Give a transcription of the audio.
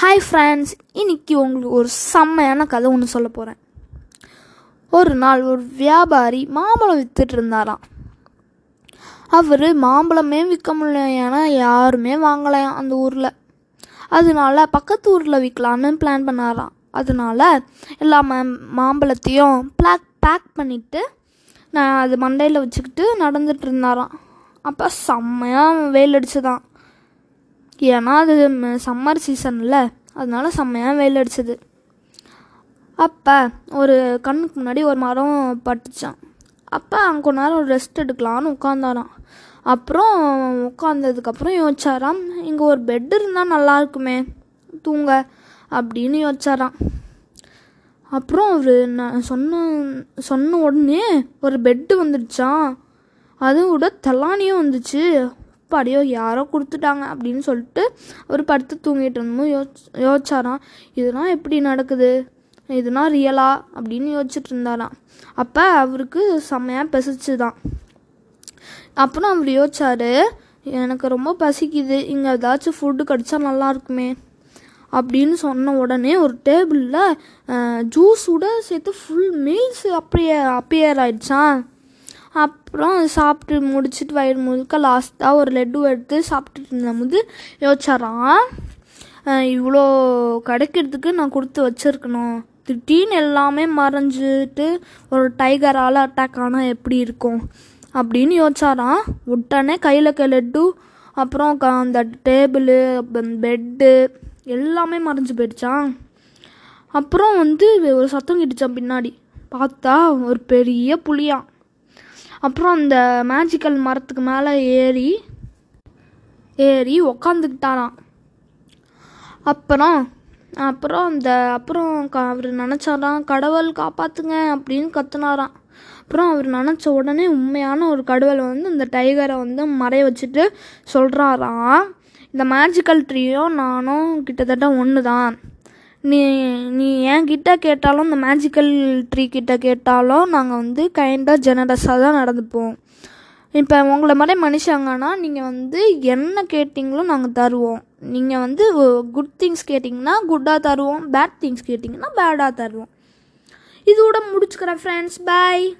Hi friends இன்னைக்கு உங்களுக்கு ஒரு செம்மையான கதை ஒன்று சொல்ல போகிறேன் ஒரு நாள் ஒரு வியாபாரி மாம்பழம் வித்துட்டு இருந்தாராம். அவர் மாம்பழமே விற்க முடியலையானா யாருமே வாங்கலையாம் அந்த ஊரில். அதனால பக்கத்து ஊரில் விற்கலான்னு பிளான் பண்ணாராம். அதனால எல்லா மாம்பழத்தையும் பிளாக் பேக் பண்ணிவிட்டு நான் அது மண்டையில் வச்சுக்கிட்டு நடந்துட்டு இருந்தாராம். அப்போ செம்மையாக வெயில் அடிச்சுதான். ஏன்னா அது சம்மர் சீசன்ல அதனால செம்மையாக வெயில் அடிச்சது. அப்போ ஒரு கண்ணுக்கு முன்னாடி ஒரு மரம் பட்டுச்சான் அப்போ அங்கே கொஞ்ச நேரம் ரெஸ்ட் எடுக்கலான்னு உட்காந்தாராம் அப்புறம் உட்காந்ததுக்கப்புறம் யோசிச்சாராம் இங்கே ஒரு பெட் இருந்தால் நல்லா இருக்குமே தூங்க அப்படின்னு யோசிச்சாராம். அப்புறம் அவர் நான் சொன்ன சொன்ன உடனே ஒரு பெட்டு வந்துடுச்சான் அதுவும் கூட தலானியும் வந்துச்சு. அப்பாடியோ யாரோ கொடுத்துட்டாங்க அப்படின்னு சொல்லிட்டு அவர் படுத்து தூங்கிட்டு இருந்தோம் யோசி யோசிச்சாராம் இதெல்லாம் எப்படி நடக்குது? இதுனா ரியலா அப்படின்னு யோசிச்சுட்டு இருந்தாராம். அப்போ அவருக்கு செம்மையாக பசிச்சுதான். அப்புறம் அவர் யோசிச்சாரு எனக்கு ரொம்ப பசிக்குது. இங்கே ஏதாச்சும் ஃபுட்டு கிடச்சா நல்லா இருக்குமே. அப்படின்னு சொன்ன உடனே ஒரு டேபிளில் ஜூஸோட சேர்த்து ஃபுல் மீல்ஸ் அப்படியே அப்பியர் ஆயிடுச்சான் அப்புறம் சாப்பிட்டு முடிச்சுட்டு வயிறு முழுக்க லாஸ்ட்டாக ஒரு லட்டு எடுத்து சாப்பிட்டுட்டு இருந்தபோது யோசிச்சாராம் இவ்வளோ கிடைக்கிறதுக்கு நான் கொடுத்து வச்சிருக்கணும். திடீர்னு எல்லாமே மறைஞ்சிட்டு ஒரு டைகரால் அட்டாக் ஆனால் எப்படி இருக்கும்? அப்படின்னு யோசிச்சாராம். உடனே கையில் கை லட்டு அப்புறம் க அந்த டேபிளு பெட்டு எல்லாமே மறைஞ்சு போயிடுச்சான் அப்புறம் வந்து ஒரு சத்தம் கிட்டுச்சான் பின்னாடி. பார்த்தா ஒரு பெரிய புளியான் அப்புறம் அந்த மேஜிக்கல் மரத்துக்கு மேலே ஏறி ஏறி உக்காந்துக்கிட்டாராம். அப்புறம் அப்புறம் அந்த அப்புறம் க அவர் நினச்சாராம் கடவுள் காப்பாற்றுங்க அப்படின்னு கத்துனாராம். அப்புறம் அவர் நினச்ச உடனே உண்மையான ஒரு கடவுளை வந்து இந்த டைகரை வந்து மறைய வச்சுட்டு சொல்கிறாராம் இந்த மேஜிக்கல் ட்ரீயும் நானும் கிட்டத்தட்ட ஒன்று தான் நீ நீ என் கிட்டே கேட்டாலும் இந்த மேஜிக்கல் ட்ரீ கிட்ட கேட்டாலும் நாங்கள் வந்து கைண்டாக ஜெனரஸாக தான் நடந்துப்போம். இப்போ உங்களை மாதிரி மனுஷங்கன்னா நீங்கள் வந்து என்ன கேட்டிங்களோ நாங்கள் தருவோம். நீங்கள் வந்து குட் திங்ஸ் கேட்டிங்கன்னா குட்டாக தருவோம். பேட் திங்ஸ் கேட்டிங்கன்னா பேடாக தருவோம். இதோட முடிச்சுக்கிறேன் ஃப்ரெண்ட்ஸ் பாய்